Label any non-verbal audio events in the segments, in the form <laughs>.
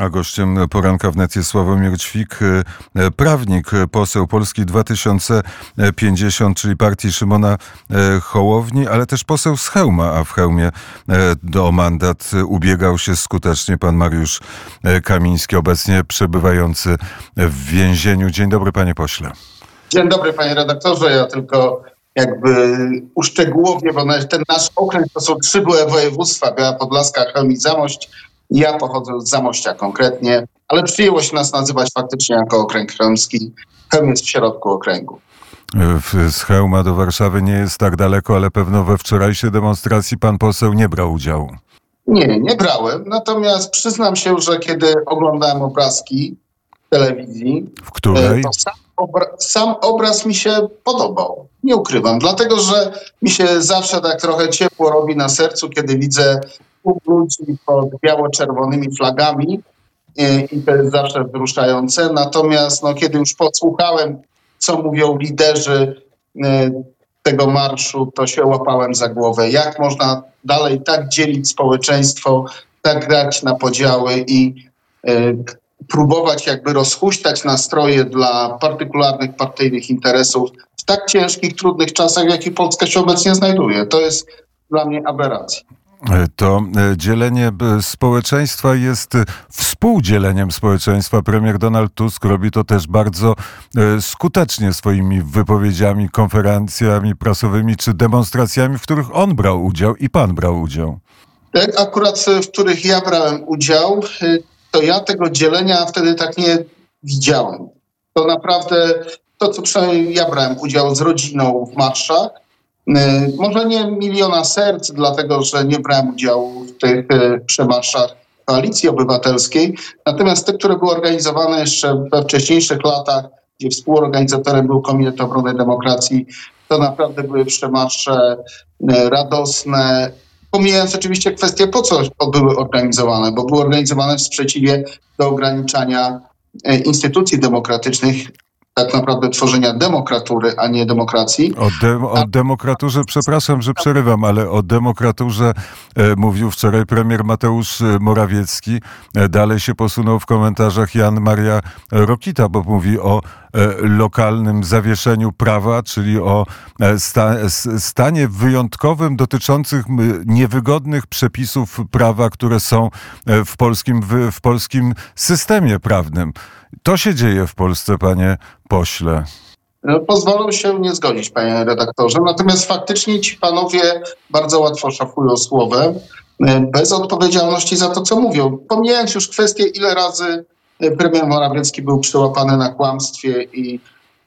A gościem poranka wnet jest Sławomir Ćwik, e, prawnik, poseł Polski 2050, czyli partii Szymona e, Hołowni, ale też poseł z Chełma, a w Chełmie e, do mandat ubiegał się skutecznie pan Mariusz Kamiński, obecnie przebywający w więzieniu. Dzień dobry, panie pośle. Dzień dobry, panie redaktorze. Ja tylko jakby uszczegółowię, bo ten nasz okręg to są trzy były województwa, Biała Podlaska, Chełm i Zamość ja pochodzę z Zamościa konkretnie, ale przyjęło się nas nazywać faktycznie jako okręg chełmski. Chełm jest w środku okręgu. Z Chełma do Warszawy nie jest tak daleko, ale pewno we wczorajszej demonstracji pan poseł nie brał udziału. Nie, nie brałem. Natomiast przyznam się, że kiedy oglądałem obrazki w telewizji, w której? Sam, obra sam obraz mi się podobał. Nie ukrywam, dlatego że mi się zawsze tak trochę ciepło robi na sercu, kiedy widzę ludzi pod biało-czerwonymi flagami i to jest zawsze wzruszające. Natomiast no, kiedy już posłuchałem, co mówią liderzy e, tego marszu, to się łapałem za głowę. Jak można dalej tak dzielić społeczeństwo, tak grać na podziały i e, próbować jakby rozhuśtać nastroje dla partykularnych partyjnych interesów w tak ciężkich, trudnych czasach, w jakich Polska się obecnie znajduje. To jest dla mnie aberracja. To e, dzielenie społeczeństwa jest e, współdzieleniem społeczeństwa. Premier Donald Tusk robi to też bardzo e, skutecznie swoimi wypowiedziami, konferencjami prasowymi czy demonstracjami, w których on brał udział i pan brał udział. Tak, akurat w których ja brałem udział, to ja tego dzielenia wtedy tak nie widziałem. To naprawdę to, co przynajmniej ja brałem udział z rodziną w marszach, może nie miliona serc, dlatego że nie brałem udziału w tych y, przemarszach koalicji obywatelskiej, natomiast te, które były organizowane jeszcze we wcześniejszych latach, gdzie współorganizatorem był Komitet Obrony Demokracji, to naprawdę były przemarsze y, radosne, pomijając oczywiście kwestię, po co były organizowane, bo były organizowane w sprzeciwie do ograniczania instytucji demokratycznych, tak naprawdę tworzenia demokratury, a nie demokracji. O, de o demokraturze, przepraszam, że przerywam, ale o demokraturze e, mówił wczoraj premier Mateusz e, Morawiecki. E, dalej się posunął w komentarzach Jan Maria Rokita, bo mówi o lokalnym zawieszeniu prawa, czyli o e, sta stanie wyjątkowym dotyczących niewygodnych przepisów prawa, które są e, w polskim, w, polskim systemie prawnym. To się dzieje w Polsce, panie pośle. Pozwolę się nie zgodzić, panie redaktorze. Natomiast faktycznie ci panowie bardzo łatwo szafują słowem, e, bez odpowiedzialności za to, co mówią. Pomijając już kwestię, ile razy e, premier Morawiecki był przyłapany na kłamstwie i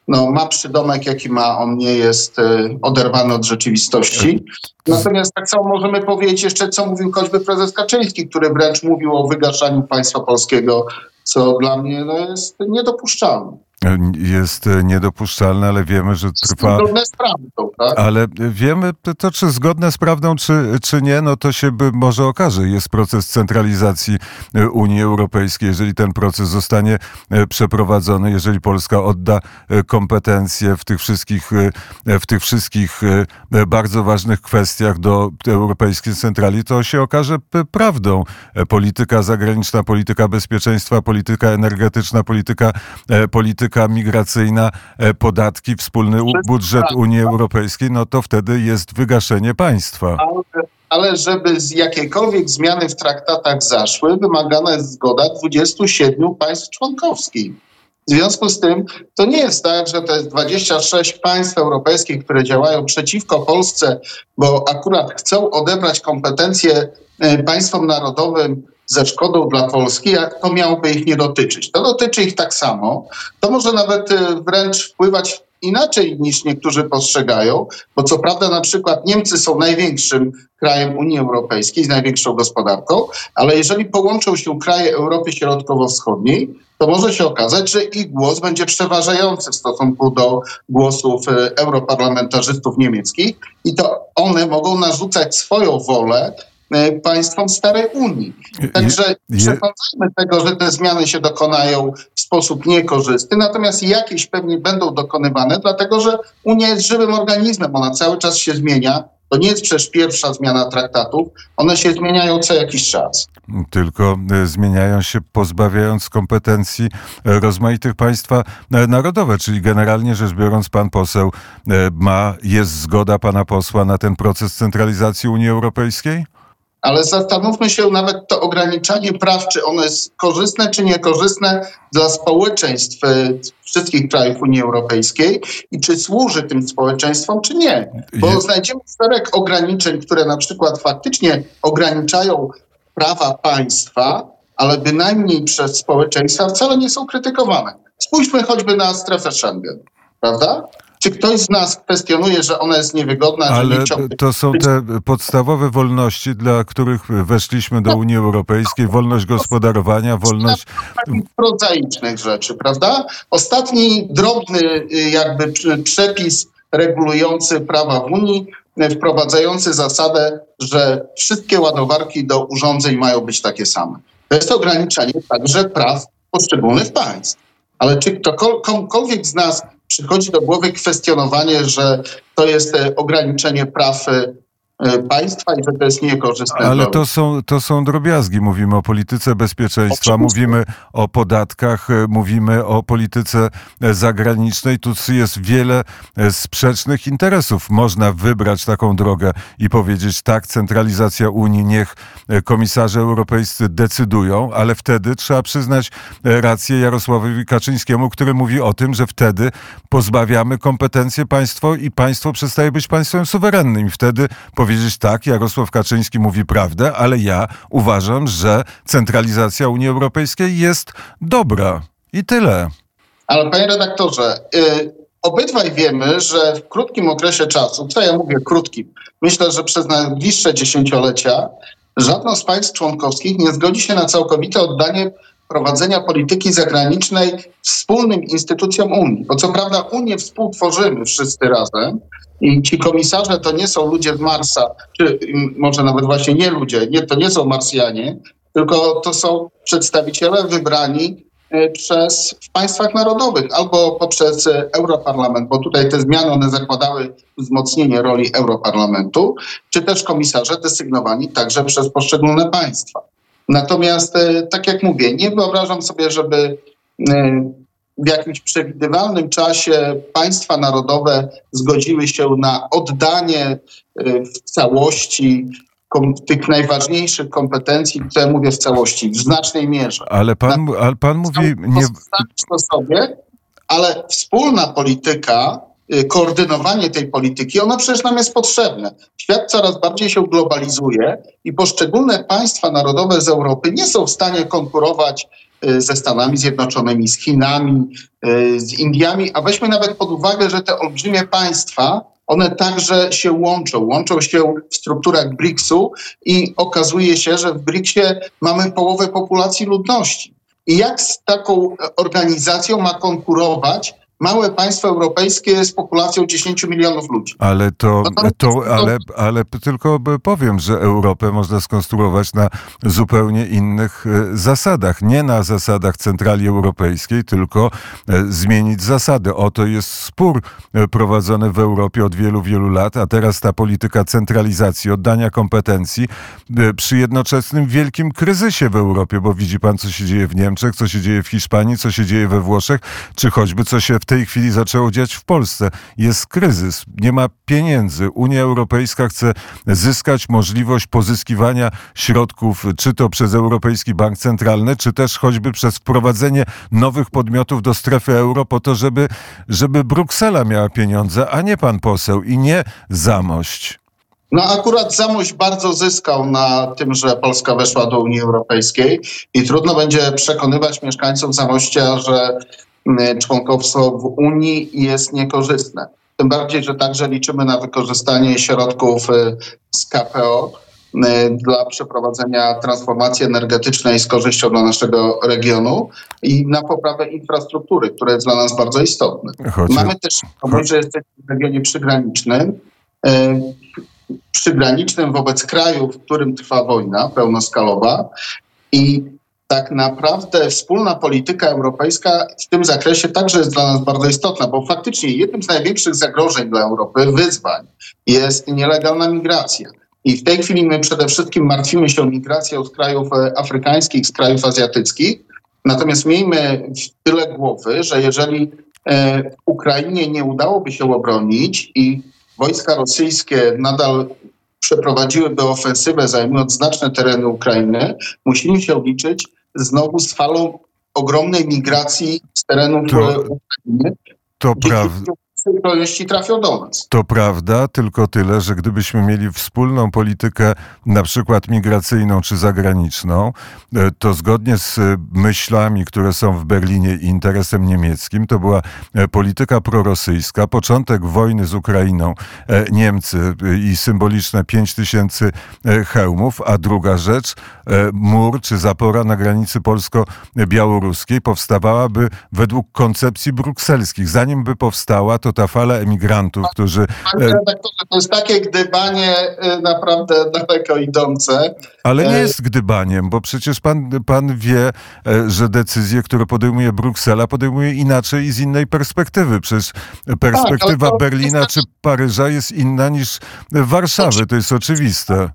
no, ma przydomek, jaki ma, on nie jest e, oderwany od rzeczywistości. Natomiast tak samo możemy powiedzieć jeszcze, co mówił choćby prezes Kaczyński, który wręcz mówił o wygaszaniu państwa polskiego co dla mnie no, jest niedopuszczalne jest niedopuszczalne, ale wiemy, że trwa. Zgodne z prawdą, tak? Ale wiemy, to czy zgodne z prawdą, czy, czy nie, no to się by może okaże. Jest proces centralizacji e, Unii Europejskiej. Jeżeli ten proces zostanie e, przeprowadzony, jeżeli Polska odda e, kompetencje w tych wszystkich, w tych wszystkich bardzo ważnych kwestiach do Europejskiej Centrali, to się okaże prawdą. Polityka zagraniczna, polityka bezpieczeństwa, polityka energetyczna, polityka, polityka polityka migracyjna, e, podatki, wspólny budżet Unii Europejskiej, no to wtedy jest wygaszenie państwa. Ale, ale żeby z jakiejkolwiek zmiany w traktatach zaszły, wymagana jest zgoda 27 państw członkowskich. W związku z tym to nie jest tak, że jest 26 państw europejskich, które działają przeciwko Polsce, bo akurat chcą odebrać kompetencje e, państwom narodowym ze szkodą dla Polski, jak to miałoby ich nie dotyczyć. To dotyczy ich tak samo. To może nawet y, wręcz wpływać inaczej niż niektórzy postrzegają, bo co prawda na przykład Niemcy są największym krajem Unii Europejskiej z największą gospodarką, ale jeżeli połączą się kraje Europy Środkowo-Wschodniej, to może się okazać, że ich głos będzie przeważający w stosunku do głosów y, europarlamentarzystów niemieckich i to one mogą narzucać swoją wolę państwom Starej Unii. Także przekonajmy tego, że te zmiany się dokonają w sposób niekorzystny, natomiast jakieś pewnie będą dokonywane, dlatego że Unia jest żywym organizmem, ona cały czas się zmienia. To nie jest przecież pierwsza zmiana traktatów, one się zmieniają co jakiś czas. Tylko e, zmieniają się pozbawiając kompetencji e, rozmaitych państwa e, narodowe, czyli generalnie rzecz biorąc pan poseł ma, jest zgoda pana posła na ten proces centralizacji Unii Europejskiej? Ale zastanówmy się nawet to ograniczanie praw, czy ono jest korzystne, czy niekorzystne dla społeczeństw e, wszystkich krajów Unii Europejskiej i czy służy tym społeczeństwom, czy nie. Bo znajdziemy szereg ograniczeń, które na przykład faktycznie ograniczają prawa państwa, ale bynajmniej przez społeczeństwa wcale nie są krytykowane. Spójrzmy choćby na strefę Schengen, prawda? Czy ktoś z nas kwestionuje, że ona jest niewygodna? Ale to są te podstawowe wolności, dla których weszliśmy do Unii Europejskiej. Wolność gospodarowania, wolność... Prozaicznych rzeczy, prawda? Ostatni drobny y, jakby przepis regulujący prawa w Unii, y, wprowadzający zasadę, że wszystkie ładowarki do urządzeń mają być takie same. To jest ograniczenie także praw poszczególnych państw. Ale czy ktokolwiek z nas przychodzi do głowy kwestionowanie, że to jest e, ograniczenie praw e, państwa i że to jest niekorzystne. Ale to są, to są drobiazgi. Mówimy o polityce bezpieczeństwa, Oczywiście. mówimy o podatkach, e, mówimy o polityce e, zagranicznej. Tu jest wiele sprzecznych interesów. Można wybrać taką drogę i powiedzieć tak, centralizacja Unii, niech komisarze europejscy decydują, ale wtedy trzeba przyznać rację Jarosławowi Kaczyńskiemu, który mówi o tym, że wtedy pozbawiamy kompetencje państwo i państwo przestaje być państwem suwerennym. I wtedy powiedzieć tak, Jarosław Kaczyński mówi prawdę, ale ja uważam, że centralizacja Unii Europejskiej jest dobra. I tyle. Ale panie redaktorze, yy, obydwaj wiemy, że w krótkim okresie czasu, co ja mówię krótkim, myślę, że przez najbliższe dziesięciolecia żadno z państw członkowskich nie zgodzi się na całkowite oddanie prowadzenia polityki zagranicznej wspólnym instytucjom Unii. Bo co prawda Unię współtworzymy wszyscy razem i ci komisarze to nie są ludzie z Marsa, czy może nawet właśnie nie ludzie, nie, to nie są Marsjanie, tylko to są przedstawiciele wybrani e, przez w państwach narodowych albo poprzez Europarlament, bo tutaj te zmiany one zakładały wzmocnienie roli Europarlamentu, czy też komisarze desygnowani także przez poszczególne państwa. Natomiast, e, tak jak mówię, nie wyobrażam sobie, żeby e, w jakimś przewidywalnym czasie państwa narodowe zgodziły się na oddanie e, w całości tych najważniejszych kompetencji, które mówię w całości, w znacznej mierze. Ale pan, ale pan mówi... Nie... To sobie, ale wspólna polityka Y, koordynowanie tej polityki, ono przecież nam jest potrzebne. Świat coraz bardziej się globalizuje i poszczególne państwa narodowe z Europy nie są w stanie konkurować y, ze Stanami Zjednoczonymi, z Chinami, y, z Indiami, a weźmy nawet pod uwagę, że te olbrzymie państwa, one także się łączą, łączą się w strukturach BRICS-u i okazuje się, że w BRICS-ie mamy połowę populacji ludności. I jak z taką organizacją ma konkurować małe państwo europejskie z populacją 10 milionów ludzi. Ale to, no to, ale, ale tylko powiem, że Europę można skonstruować na zupełnie innych e, zasadach. Nie na zasadach centrali europejskiej, tylko e, zmienić zasady. Oto jest spór e, prowadzony w Europie od wielu, wielu lat, a teraz ta polityka centralizacji, oddania kompetencji przy jednoczesnym wielkim kryzysie w Europie, bo widzi pan, co się dzieje w Niemczech, co się dzieje w Hiszpanii, co się dzieje we Włoszech, czy choćby co się w tej chwili zaczęło dziać w Polsce. Jest kryzys, nie ma pieniędzy. Unia Europejska chce zyskać możliwość pozyskiwania środków, czy to przez Europejski Bank Centralny, czy też choćby przez wprowadzenie nowych podmiotów do strefy euro, po to, żeby, żeby Bruksela miała pieniądze, a nie pan poseł i nie zamość. No akurat Zamość bardzo zyskał na tym, że Polska weszła do Unii Europejskiej i trudno będzie przekonywać mieszkańców Zamościa, że członkowstwo w Unii jest niekorzystne. Tym bardziej, że także liczymy na wykorzystanie środków y, z KPO y, dla przeprowadzenia transformacji energetycznej z korzyścią dla naszego regionu i na poprawę infrastruktury, która jest dla nas bardzo istotna. Mamy też, choć... że jesteśmy w regionie przygranicznym, przygranicznym wobec kraju, w którym trwa wojna pełnoskalowa i tak naprawdę wspólna polityka europejska w tym zakresie także jest dla nas bardzo istotna, bo faktycznie jednym z największych zagrożeń dla Europy, wyzwań jest nielegalna migracja. I w tej chwili my przede wszystkim martwimy się o migrację z krajów e, afrykańskich, z krajów azjatyckich. Natomiast miejmy w tyle głowy, że jeżeli e, Ukrainie nie udałoby się obronić i wojska rosyjskie nadal przeprowadziłyby ofensywę, zajmując znaczne tereny Ukrainy, musimy się liczyć znowu z falą ogromnej migracji z terenów to, Ukrainy. To prawda jeśli trafią do nas. To prawda, tylko tyle, że gdybyśmy mieli wspólną politykę, na przykład migracyjną czy zagraniczną, e, to zgodnie z myślami, które są w Berlinie i interesem niemieckim, to była e, polityka prorosyjska, początek wojny z Ukrainą, e, Niemcy i symboliczne 5 tysięcy hełmów, a druga rzecz, mur czy zapora na granicy polsko-białoruskiej powstawałaby według koncepcji brukselskich. Zanim by powstała, to ta fala emigrantów, którzy... E, to jest takie gdybanie e, naprawdę daleko idące. Ale nie e, jest gdybaniem, bo przecież pan, pan wie, że decyzje, które podejmuje Bruksela, podejmuje inaczej i z innej perspektywy. Przecież perspektywa tak, Berlina jest... czy Paryża jest inna niż Warszawy, to jest oczywiste.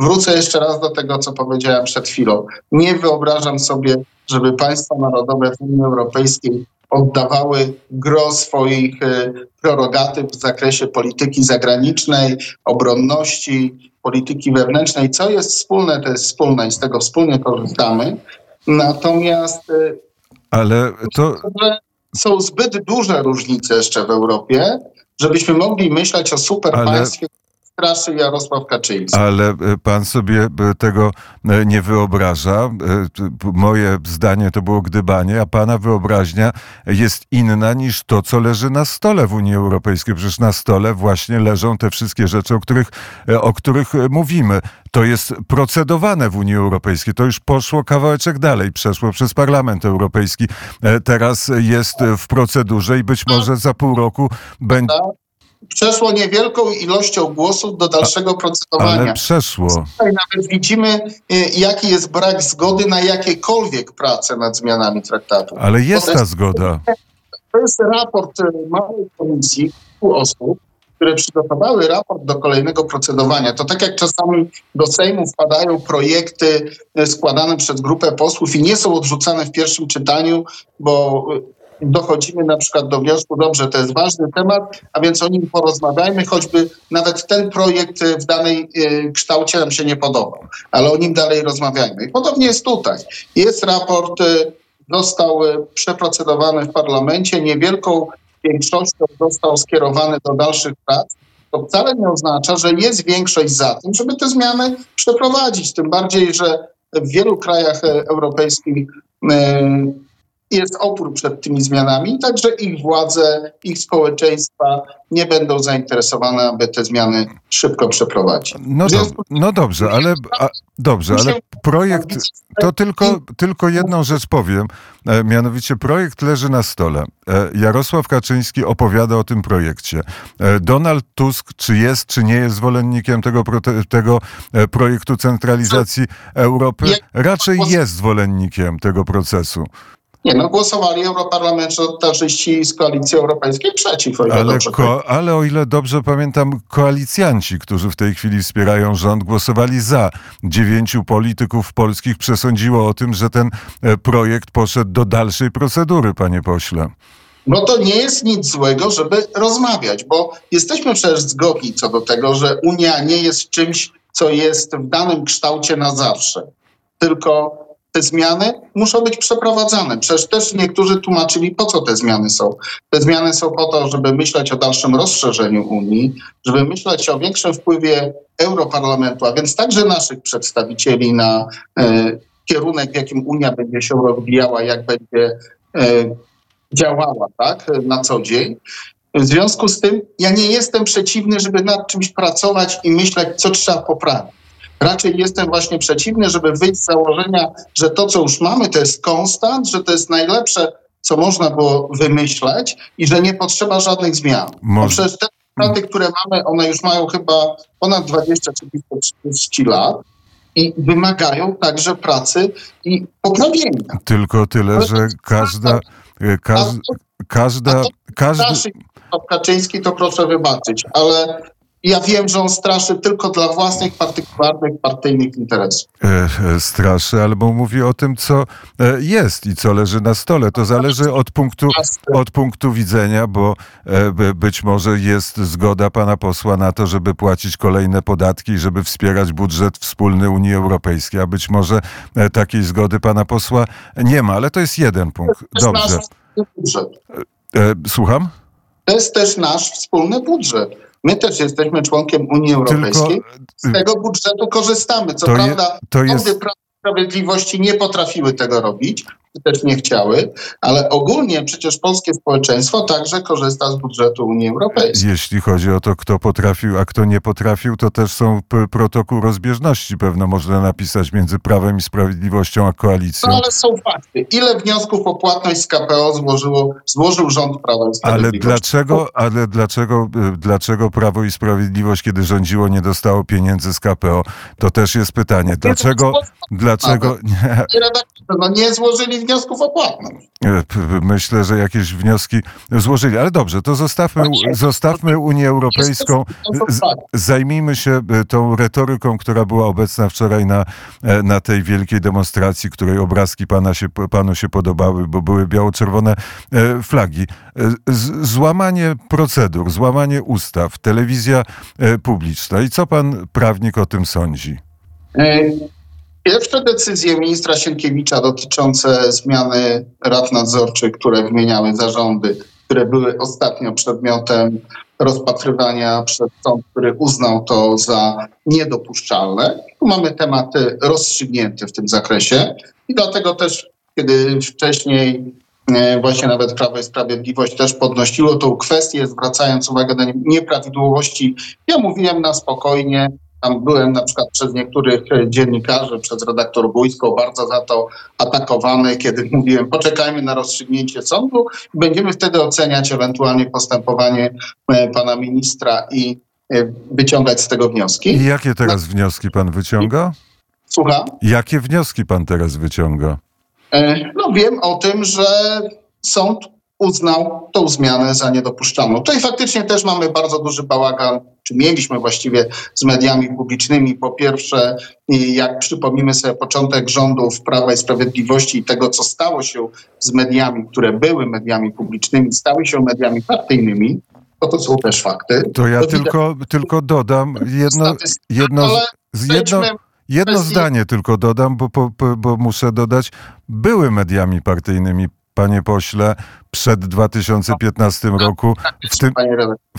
Wrócę jeszcze raz do tego, co powiedziałem przed chwilą. Nie wyobrażam sobie, żeby państwa narodowe w Unii Europejskiej oddawały gro swoich e, prerogatyw w zakresie polityki zagranicznej, obronności, polityki wewnętrznej. Co jest wspólne, to jest wspólne i z tego wspólnie korzystamy. Natomiast e, ale to są zbyt duże różnice jeszcze w Europie, żebyśmy mogli myśleć o superpaństwie, ale straszy Jarosław Kaczyński. Ale e, pan sobie e, tego e, nie wyobraża. Moje zdanie to było gdybanie, a pana wyobraźnia jest inna niż to, co leży na stole w Unii Europejskiej. Przecież na stole właśnie leżą te wszystkie rzeczy, o których, o których mówimy. To jest procedowane w Unii Europejskiej. To już poszło kawałeczek dalej, przeszło przez Parlament Europejski. Teraz jest w procedurze i być może za pół roku będzie przeszło niewielką ilością głosów do dalszego procedowania. Ale przeszło. Tutaj nawet widzimy, y, jaki jest brak zgody na jakiekolwiek prace nad zmianami traktatu. Ale jest ta zgoda. To jest raport y, małej komisji, pół osób, które przygotowały raport do kolejnego procedowania. To tak jak czasami do Sejmu wpadają projekty y, składane przez grupę posłów i nie są odrzucane w pierwszym czytaniu, bo dochodzimy na przykład do wniosku, dobrze, to jest ważny temat, a więc o nim porozmawiajmy, choćby nawet ten projekt w danej y, kształcie nam się nie podobał, ale o nim dalej rozmawiajmy. I podobnie jest tutaj. Jest raport, y, został przeprocedowany w parlamencie, niewielką większością został skierowany do dalszych prac. To wcale nie oznacza, że jest większość za tym, żeby te zmiany przeprowadzić. Tym bardziej, że w wielu krajach europejskich jest opór przed tymi zmianami, także ich władze, ich społeczeństwa nie będą zainteresowane, aby te zmiany szybko przeprowadzić. No, do, no dobrze, ale a, dobrze, ale projekt to tylko, tylko jedną rzecz powiem, e, mianowicie projekt leży na stole. E, Jarosław Kaczyński opowiada o tym projekcie. E, Donald Tusk, czy jest, czy nie jest zwolennikiem tego, tego projektu centralizacji Europy? Raczej jest zwolennikiem tego procesu. Nie, no głosowali europarlamentarzyści z Koalicji Europejskiej przeciw. O ile ale, ko, ale o ile dobrze pamiętam, koalicjanci, którzy w tej chwili wspierają rząd, głosowali za. Dziewięciu polityków polskich przesądziło o tym, że ten e, projekt poszedł do dalszej procedury, panie pośle. No to nie jest nic złego, żeby rozmawiać, bo jesteśmy przecież zgodni co do tego, że Unia nie jest czymś, co jest w danym kształcie na zawsze. Tylko te zmiany muszą być przeprowadzane. Przecież też niektórzy tłumaczyli, po co te zmiany są. Te zmiany są po to, żeby myśleć o dalszym rozszerzeniu Unii, żeby myśleć o większym wpływie Europarlamentu, a więc także naszych przedstawicieli na e, kierunek, w jakim Unia będzie się rozwijała, jak będzie e, działała tak, na co dzień. W związku z tym ja nie jestem przeciwny, żeby nad czymś pracować i myśleć, co trzeba poprawić. Raczej jestem właśnie przeciwny, żeby wyjść z założenia, że to, co już mamy, to jest konstant, że to jest najlepsze, co można było wymyśleć i że nie potrzeba żadnych zmian. Może... Przecież te sprawy, które mamy, one już mają chyba ponad 20 czy 30 lat. i wymagają także pracy i poprawienia. Tylko tyle, że każda, każda, każda, każdy... Kaczyński to proszę wybaczyć, ale ja wiem, że on straszy tylko dla własnych, partykularnych, partyjnych interesów. E, e, straszy, albo mówi o tym, co e, jest i co leży na stole. To zależy od punktu, od punktu widzenia, bo być może jest zgoda pana posła na to, żeby płacić kolejne podatki, żeby wspierać budżet wspólny Unii Europejskiej, a być może takiej zgody pana posła nie ma, ale to jest jeden punkt. Dobrze. Słucham? To jest też nasz wspólny budżet. My też jesteśmy członkiem Unii Europejskiej. Tylko, z tego budżetu korzystamy. Co prawda, je, to jest... Sprawiedliwości nie potrafiły tego robić, też nie chciały, ale ogólnie przecież polskie społeczeństwo także korzysta z budżetu Unii Europejskiej. Jeśli chodzi o to, kto potrafił, a kto nie potrafił, to też są protokół rozbieżności pewno można napisać między Prawem i Sprawiedliwością a koalicją. No ale są fakty. Ile wniosków o płatność z KPO złożyło, złożył rząd Prawa i Sprawiedliwości? Ale dlaczego, ale dlaczego, y, dlaczego Prawo i Sprawiedliwość, kiedy rządziło, nie dostało pieniędzy z KPO? To też jest pytanie. Dlaczego, dlaczego nie? No nie złożyli wniosków o płatność. E, myślę, że jakieś wnioski złożyli, ale dobrze, to zostawmy, zostawmy Unię Europejską. Zajmijmy się e, tą retoryką, która była obecna wczoraj na, e, na tej wielkiej demonstracji, której obrazki pana się, panu się podobały, bo były biało-czerwone flagi. Złamanie procedur, złamanie ustaw, telewizja publiczna. I co pan prawnik o tym sądzi? Pierwsze decyzje ministra Sienkiewicza dotyczące zmiany rad nadzorczych, które wymieniały zarządy, które były ostatnio przedmiotem rozpatrywania przez sąd, który uznał to za niedopuszczalne. Tu mamy tematy rozstrzygnięte w tym zakresie i dlatego też, kiedy wcześniej e, właśnie nawet Prawo i Sprawiedliwość też podnosiło tą kwestię, zwracając uwagę na nieprawidłowości, ja mówiłem na spokojnie, tam byłem na przykład przez niektórych e, dziennikarzy, przez redaktor Bójską bardzo za to atakowany, kiedy <laughs> mówiłem poczekajmy na rozstrzygnięcie sądu i będziemy wtedy oceniać ewentualnie postępowanie e, pana ministra i e, wyciągać z tego wnioski. I jakie teraz no. wnioski pan wyciąga? Słucham? Jakie wnioski pan teraz wyciąga? No wiem o tym, że sąd uznał tą zmianę za niedopuszczalną. Tutaj faktycznie też mamy bardzo duży bałagan, czy mieliśmy właściwie z mediami publicznymi. Po pierwsze, jak przypomnimy sobie początek rządów Prawa i Sprawiedliwości i tego, co stało się z mediami, które były mediami publicznymi, stały się mediami partyjnymi, to to są też fakty. To ja to tylko, widać, tylko dodam jedno, jedno, jedno, jedno zdanie tylko dodam, bo, bo, bo muszę dodać, były mediami partyjnymi panie pośle, przed 2015 roku, w tym,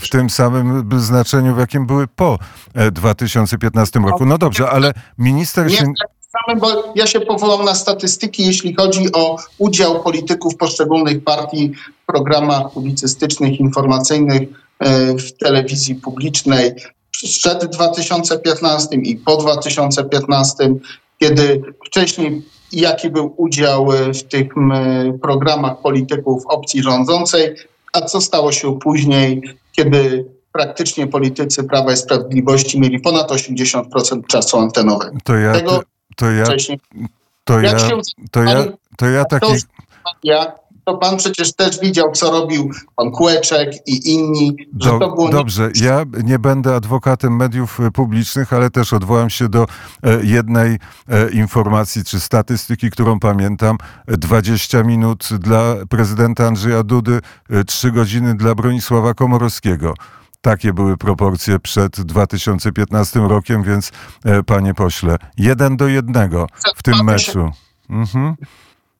w tym samym znaczeniu, w jakim były po 2015 e, roku. No dobrze, ale minister się... Samym, bo ja się powołam na statystyki, jeśli chodzi o udział polityków poszczególnych partii w programach publicystycznych, informacyjnych e, w telewizji publicznej przed 2015 i po 2015, kiedy wcześniej jaki był udział e, w tych programach polityków opcji rządzącej, a co stało się później, kiedy praktycznie politycy Prawa i Sprawiedliwości mieli ponad 80% czasu antenowego. To ja, Tego to ja, to ja, to ja, to ja taki... Ja, to pan przecież też widział, co robił pan Kłeczek i inni. Że do, to było dobrze, nie... ja nie będę adwokatem mediów e, publicznych, ale też odwołam się do e, jednej e, informacji czy statystyki, którą pamiętam. 20 minut dla prezydenta Andrzeja Dudy, 3 godziny dla Bronisława Komorowskiego. Takie były proporcje przed 2015 rokiem, więc panie pośle, jeden do jednego w tym meczu. Mhm.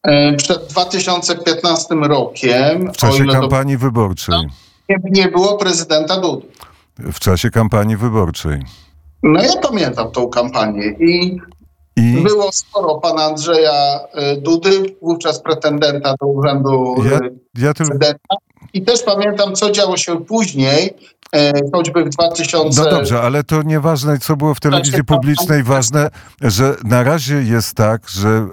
E, przed 2015 rokiem. W czasie kampanii do... wyborczej. Nie, nie było prezydenta Dudy. W czasie kampanii wyborczej. No ja pamiętam tą kampanię i, I? było sporo pana Andrzeja e, Dudy, wówczas pretendenta do urzędu ja, ja prezydenta. I też pamiętam, co działo się później, E, choćby w 2000... No dobrze, ale to nieważne, co było w telewizji publicznej. Ważne, że na razie jest tak, że,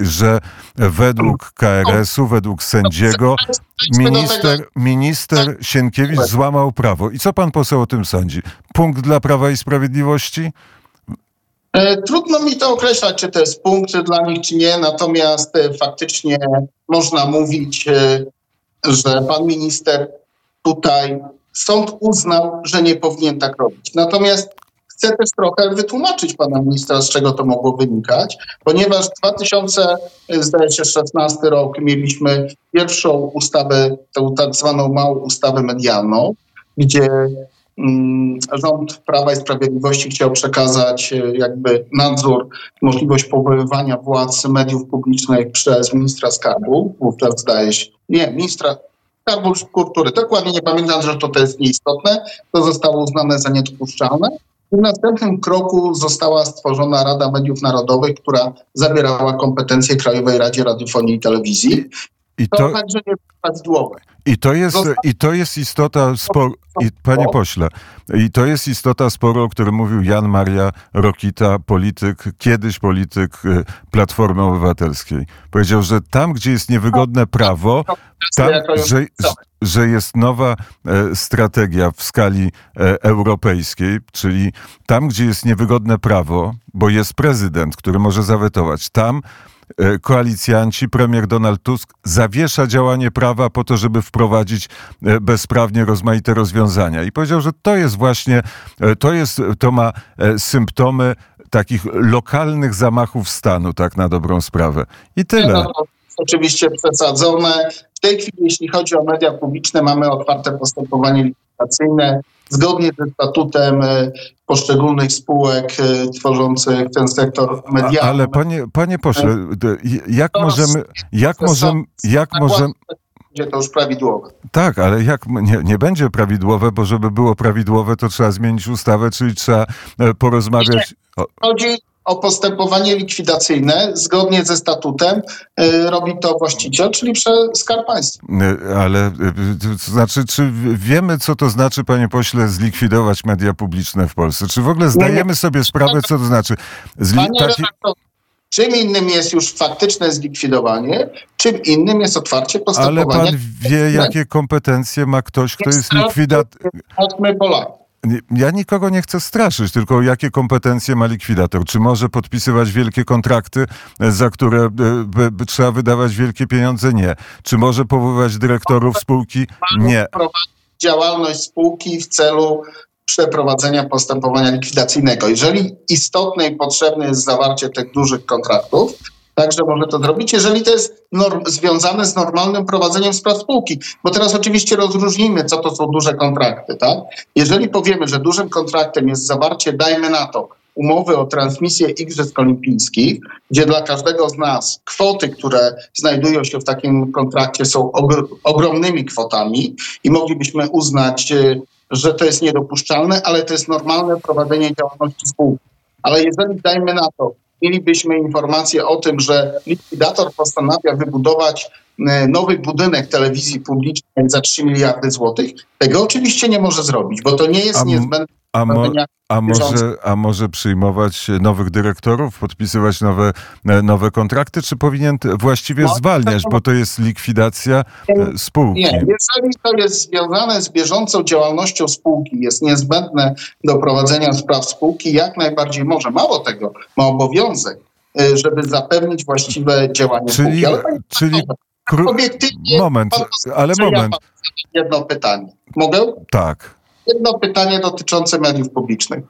że według KRS-u, według sędziego, minister, minister Sienkiewicz złamał prawo. I co pan poseł o tym sądzi? Punkt dla Prawa i Sprawiedliwości? E, trudno mi to określać, czy to jest punkt dla nich, czy nie, natomiast e, faktycznie można mówić, że pan minister tutaj, sąd uznał, że nie powinien tak robić. Natomiast chcę też trochę wytłumaczyć pana ministra, z czego to mogło wynikać, ponieważ 2016 rok mieliśmy pierwszą ustawę, tę tak zwaną małą ustawę medialną, gdzie rząd Prawa i Sprawiedliwości chciał przekazać e, jakby nadzór, możliwość powoływania władz mediów publicznych przez ministra skarbu, wówczas zdaje się, nie, ministra skarbu kultury, dokładnie nie pamiętam, że to, to jest nieistotne, to zostało uznane za niedopuszczalne. W następnym kroku została stworzona Rada Mediów Narodowych, która zabierała kompetencje Krajowej Radzie Radiofonii i Telewizji. I to, to także nie prawidłowe. I to jest, i to jest istota sporu, i, panie pośle, i to jest istota sporu, o którym mówił Jan Maria Rokita, polityk, kiedyś polityk y, Platformy Obywatelskiej. Powiedział, że tam, gdzie jest niewygodne prawo, tam, że, że jest nowa e, strategia w skali e, europejskiej, czyli tam, gdzie jest niewygodne prawo, bo jest prezydent, który może zawetować, tam koalicjanci, premier Donald Tusk zawiesza działanie prawa po to, żeby wprowadzić e, bezprawnie rozmaite rozwiązania. I powiedział, że to jest właśnie, e, to jest, to ma symptomy takich lokalnych zamachów stanu, tak na dobrą sprawę. I tyle. No, oczywiście przesadzone. W tej chwili, jeśli chodzi o media publiczne, mamy otwarte postępowanie likwidacyjne zgodnie ze statutem e, poszczególnych spółek e, tworzących ten sektor medialny. Ale panie, panie pośle, jak możemy, jak możemy, jak możemy, będzie to już prawidłowe. Tak, ale jak nie, nie będzie prawidłowe, bo żeby było prawidłowe, to trzeba zmienić ustawę, czyli trzeba e, porozmawiać. Chodzi o postępowanie likwidacyjne zgodnie ze statutem y, robi to właściciel, czyli Skarb Państwa. Y, ale y, to znaczy, czy wiemy, co to znaczy, panie pośle, zlikwidować media publiczne w Polsce? Czy w ogóle zdajemy sobie sprawę, co to znaczy? Zli- panie taki... Czym innym jest już faktyczne zlikwidowanie, czym innym jest otwarcie postępowania. Ale pan wie, jakie kompetencje ma ktoś, kto jest likwidatorem. Polaków. Ja nikogo nie chcę straszyć, tylko jakie kompetencje ma likwidator? Czy może podpisywać wielkie kontrakty, e, za które e, trzeba wydawać wielkie pieniądze? Nie. Czy może powoływać dyrektorów spółki? Nie. Działalność spółki w celu przeprowadzenia postępowania likwidacyjnego. Jeżeli istotne i potrzebne jest zawarcie tych dużych kontraktów, Także może to zrobić, jeżeli to jest norm, związane z normalnym prowadzeniem spraw spółki. Bo teraz oczywiście rozróżnijmy, co to są duże kontrakty. Tak? Jeżeli powiemy, że dużym kontraktem jest zawarcie, dajmy na to, umowy o transmisję Igrzysk Olimpijskich, gdzie dla każdego z nas kwoty, które znajdują się w takim kontrakcie są ogromnymi kwotami i moglibyśmy uznać, e, że to jest niedopuszczalne, ale to jest normalne prowadzenie działalności spółki. Ale jeżeli dajmy na to, mielibyśmy informację o tym, że likwidator postanawia wybudować nowy budynek telewizji publicznej za 3 miliardy złotych, tego oczywiście nie może zrobić, bo to nie jest niezbędne a, mo, a, może, a może przyjmować nowych dyrektorów, podpisywać nowe, e, nowe kontrakty, czy powinien właściwie no, zwalniać, bo to jest likwidacja e, spółki? Nie, jeżeli to jest związane z bieżącą działalnością spółki, jest niezbędne do prowadzenia spraw spółki, jak najbardziej może. Mało tego, ma obowiązek, e, żeby zapewnić właściwe działanie czyli, spółki. Ale czyli obiektywnie... Moment, ale moment. Jedno pytanie. Mogę? Tak. Jedno pytanie dotyczące mediów publicznych.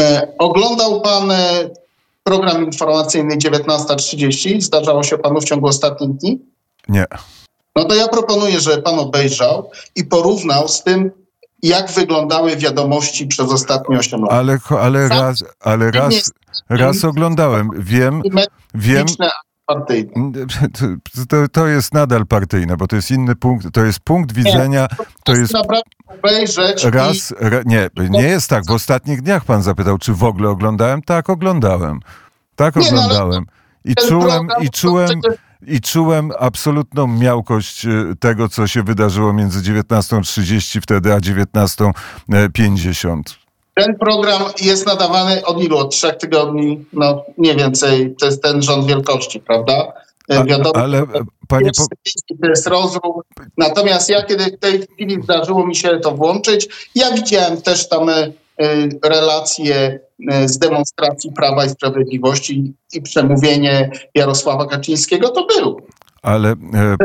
E, oglądał pan e, program informacyjny 19.30? Zdarzało się panu w ciągu ostatnich dni? Nie. No to ja proponuję, żeby pan obejrzał i porównał z tym, jak wyglądały wiadomości przez ostatnie 8 lat. Ale, ale raz, ale raz, raz oglądałem. Wiem, wiem, partyjne. To, to jest nadal partyjne, bo to jest inny punkt, to jest punkt widzenia, nie, to, to jest... obejrzeć raz, i... ra, nie, nie jest tak. W ostatnich dniach pan zapytał, czy w ogóle oglądałem? Tak, oglądałem. Tak, nie, no, oglądałem. I czułem, i czułem, i czułem absolutną miałkość e, tego, co się wydarzyło między 19.30 wtedy, a 19.50. Ten program jest nadawany od ilu? Od trzech tygodni? No nie więcej. To jest ten rząd wielkości, prawda? A, Wiadomo, ale panie... Po... To jest rozruch. Natomiast ja, kiedy w tej chwili zdarzyło mi się to włączyć, ja widziałem też tam y, relacje z demonstracji Prawa i Sprawiedliwości i przemówienie Jarosława Kaczyńskiego to był. Ale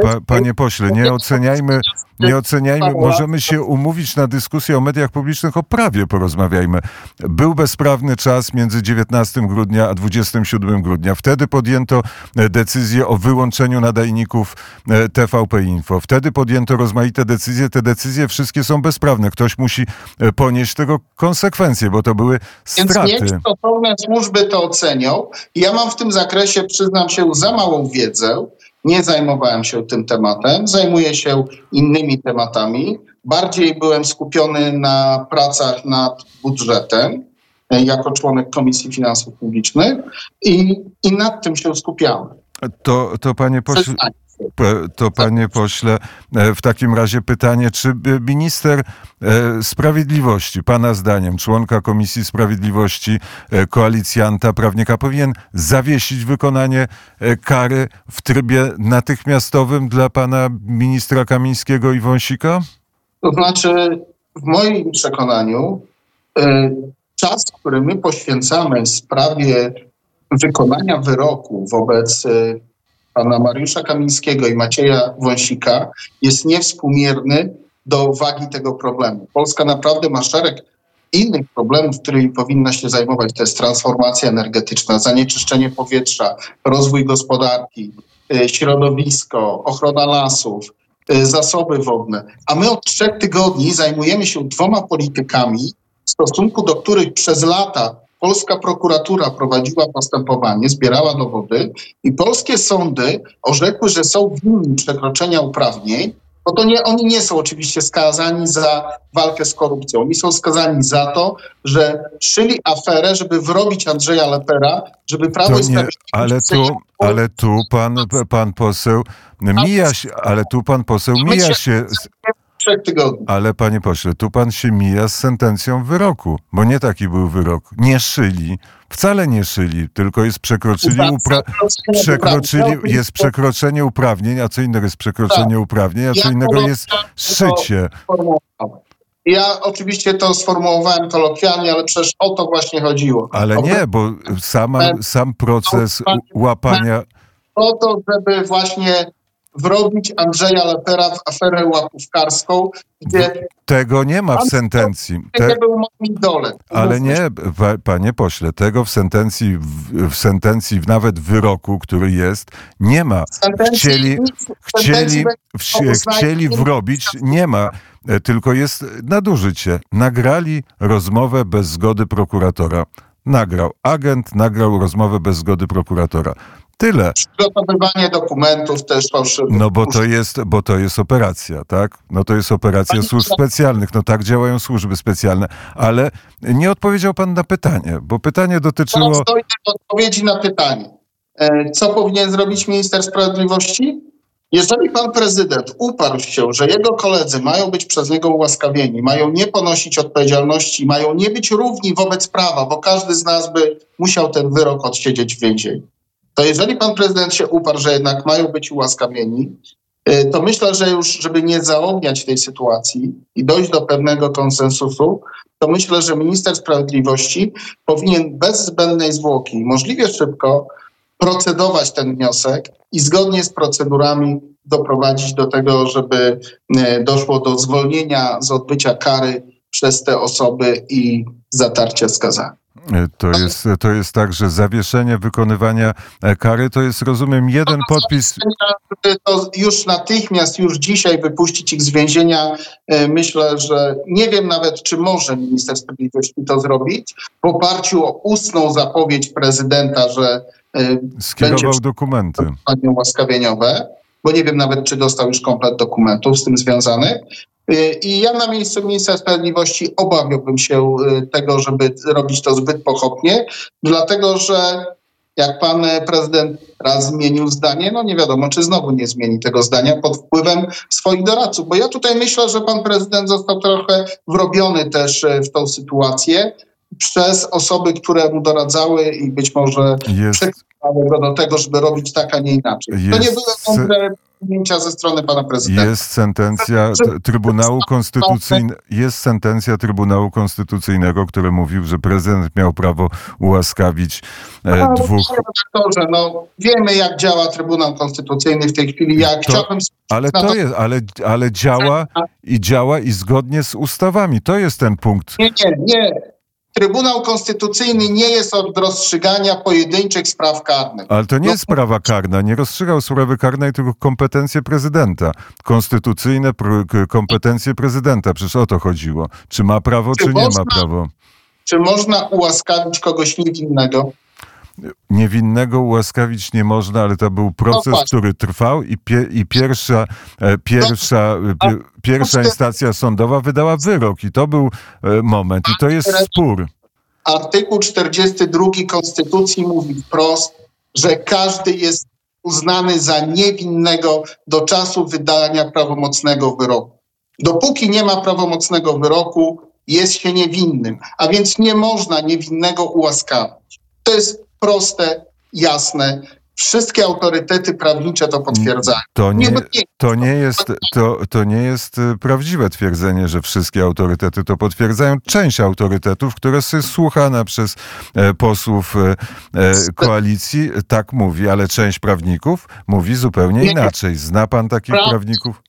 pa, panie pośle, nie oceniajmy, nie oceniajmy, możemy się umówić na dyskusję o mediach publicznych, o prawie porozmawiajmy. Był bezprawny czas między 19 grudnia a 27 grudnia. Wtedy podjęto decyzję o wyłączeniu nadajników TVP Info. Wtedy podjęto rozmaite decyzje. Te decyzje wszystkie są bezprawne. Ktoś musi ponieść tego konsekwencje, bo to były straty. Więc niech stosowne służby to ocenią. Ja mam w tym zakresie, przyznam się, za małą wiedzę nie zajmowałem się tym tematem, zajmuję się innymi tematami. Bardziej byłem skupiony na pracach nad budżetem e, jako członek Komisji Finansów Publicznych i, i nad tym się skupiałem. To, to panie pośle. To panie pośle, e, w takim razie pytanie, czy minister e, sprawiedliwości, pana zdaniem, członka Komisji Sprawiedliwości, e, koalicjanta, prawnika, powinien zawiesić wykonanie kary w trybie natychmiastowym dla pana ministra Kamińskiego i Wąsika? To znaczy, w moim przekonaniu, czas, który my poświęcamy sprawie wykonania wyroku wobec pana Mariusza Kamińskiego i Macieja Wąsika jest niewspółmierny do wagi tego problemu. Polska naprawdę ma szereg innych problemów, którymi powinna się zajmować. To jest transformacja energetyczna, zanieczyszczenie powietrza, rozwój gospodarki, y, środowisko, ochrona lasów, y, zasoby wodne. A my od trzech tygodni zajmujemy się dwoma politykami, w stosunku do których przez lata polska prokuratura prowadziła postępowanie, zbierała dowody i polskie sądy orzekły, że są winni przekroczenia uprawnień, bo to nie, oni nie są oczywiście skazani za walkę z korupcją. Oni są skazani za to, że szyli aferę, żeby wrobić Andrzeja Lepera, żeby Prawo i Sprawiedliwość... Ale tu, ale tu pan, pan poseł mija się, ale tu pan poseł mija się trzech tygodni. Ale panie pośle, tu pan się mija z sentencją wyroku, bo nie taki był wyrok. Nie szyli, wcale nie szyli, tylko jest przekroczyli, upra- przekroczyli jest przekroczenie uprawnień, a co innego jest przekroczenie tak. uprawnień, a co innego jest szycie. Ja oczywiście to sformułowałem kolokwialnie, ale przecież o to właśnie chodziło. Ale nie, bo sama, sam proces łapania... O to, żeby właśnie wrobić Andrzeja Lepera w aferę łapówkarską, gdzie... Tego nie ma w sentencji. Te... był moim. Ale nie, panie pośle, tego w sentencji, w, w sentencji, w nawet wyroku, który jest, nie ma. Chcieli, chcieli, chcieli wrobić, nie ma e, tylko jest nadużycie. Nagrali rozmowę bez zgody prokuratora. Nagrał agent, nagrał rozmowę bez zgody prokuratora. Tyle. Przygotowywanie dokumentów też fałszywych. No bo to jest, bo to jest operacja, tak? No to jest operacja służb specjalnych. No tak działają służby specjalne. Ale nie odpowiedział pan na pytanie, bo pytanie dotyczyło... Teraz dojdę do odpowiedzi na pytanie. E, co powinien zrobić minister sprawiedliwości? Jeżeli pan prezydent uparł się, że jego koledzy mają być przez niego ułaskawieni, mają nie ponosić odpowiedzialności, mają nie być równi wobec prawa, bo każdy z nas by musiał ten wyrok odsiedzieć w więzieniu, to jeżeli pan prezydent się uparł, że jednak mają być ułaskawieni, y, to myślę, że już, żeby nie zaogniać tej sytuacji i dojść do pewnego konsensusu, to myślę, że minister sprawiedliwości powinien bez zbędnej zwłoki, możliwie szybko, procedować ten wniosek i zgodnie z procedurami doprowadzić do tego, żeby y, doszło do zwolnienia z odbycia kary przez te osoby i zatarcia skazania. To jest, to jest tak, że zawieszenie wykonywania e, kary to jest, rozumiem, jeden podpis. To już natychmiast, już dzisiaj wypuścić ich z więzienia, e, myślę, że nie wiem nawet, czy może minister sprawiedliwości to zrobić, w oparciu o ustną zapowiedź prezydenta, że e, skierował będzie dokumenty łaskawieniowe bo nie wiem nawet, czy dostał już komplet dokumentów z tym związanych. Y, I ja na miejscu ministra sprawiedliwości obawiałbym się y, tego, żeby robić to zbyt pochopnie, dlatego że jak pan prezydent raz zmienił zdanie, no nie wiadomo, czy znowu nie zmieni tego zdania pod wpływem swoich doradców. Bo ja tutaj myślę, że pan prezydent został trochę wrobiony też y, w tą sytuację przez osoby, które mu doradzały i być może jest, go do tego, żeby robić tak, a nie inaczej. Jest, to nie były mądre ze strony pana prezydenta. Jest sentencja Trybunału Konstytucyjnego, jest sentencja Trybunału Konstytucyjnego, który mówił, że prezydent miał prawo ułaskawić e, dwóch. panie redaktorze, no, wiemy, jak działa Trybunał Konstytucyjny w tej chwili. Ja To- chciałbym Ale to to- jest, ale, ale działa i działa i zgodnie z ustawami. To jest ten punkt. Nie, nie, nie. Trybunał Konstytucyjny nie jest od rozstrzygania pojedynczych spraw karnych. Ale to nie No- jest sprawa karna. Nie rozstrzygał sprawy karnej, tylko kompetencje prezydenta. Konstytucyjne kompetencje prezydenta. Przecież o to chodziło. Czy ma prawo, Czy czy nie ma można- prawo. Czy można ułaskawić kogoś niewinnego? Niewinnego ułaskawić nie można, ale to był proces, właśnie. który trwał i, pie, i pierwsza, e, pierwsza, e, a- pie, pierwsza instancja sądowa wydała wyrok i to był e, moment. I to jest spór. Artykuł 42 Konstytucji mówi wprost, że każdy jest uznany za niewinnego do czasu wydania prawomocnego wyroku. Dopóki nie ma prawomocnego wyroku, jest się niewinnym, a więc nie można niewinnego ułaskawić. To jest proste, jasne. Wszystkie autorytety prawnicze to potwierdzają. To Nie, to nie, jest, to, to nie jest e, prawdziwe twierdzenie, że wszystkie autorytety to potwierdzają. Część autorytetów, która jest słuchana przez e, posłów e, e, koalicji, tak mówi, ale część prawników mówi zupełnie Nie. inaczej. Zna pan takich Pra- prawników?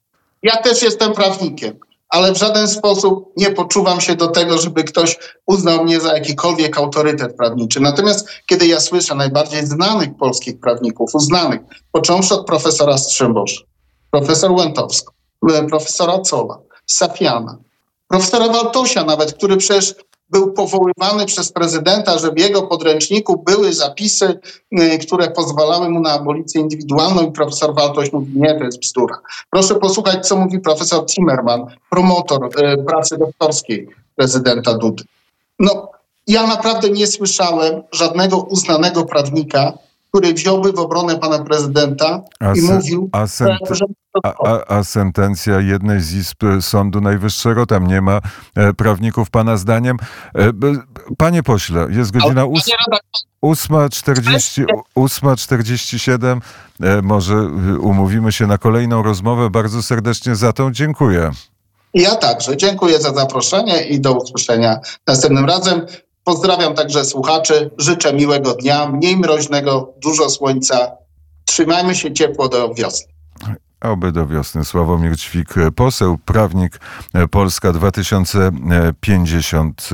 Ja też jestem prawnikiem, ale w żaden sposób nie poczuwam się do tego, żeby ktoś uznał mnie za jakikolwiek autorytet prawniczy. Natomiast kiedy ja słyszę najbardziej znanych polskich prawników, uznanych, począwszy od profesora Strzembosza, profesor Łętowska, e, profesora Cola, Sapiana, profesora Waltosia nawet, który przecież był powoływany przez prezydenta, że w jego podręczniku były zapisy, y, które pozwalały mu na abolicję indywidualną i profesor Waltoś mówi, nie, to jest bzdura. Proszę posłuchać, co mówi profesor Zimmerman, promotor y, pracy doktorskiej prezydenta Dudy. No, ja naprawdę nie słyszałem żadnego uznanego prawnika, który wziąłby w obronę pana prezydenta A, i mówił, a, sent, że... a, a, a sentencja jednej z izb e, Sądu Najwyższego, tam nie ma e, prawników pana zdaniem. E, b- panie pośle, jest godzina Ale, ós- panie redaktorze, 8.40, 8.47. E, Może y, umówimy się na kolejną rozmowę. Bardzo serdecznie za tą dziękuję. Ja także. Dziękuję za zaproszenie i do usłyszenia następnym razem. Pozdrawiam także słuchaczy. Życzę miłego dnia, mniej mroźnego, dużo słońca. Trzymajmy się ciepło do wiosny. Oby do wiosny. Sławomir Ćwik, poseł, prawnik, Polska 2050.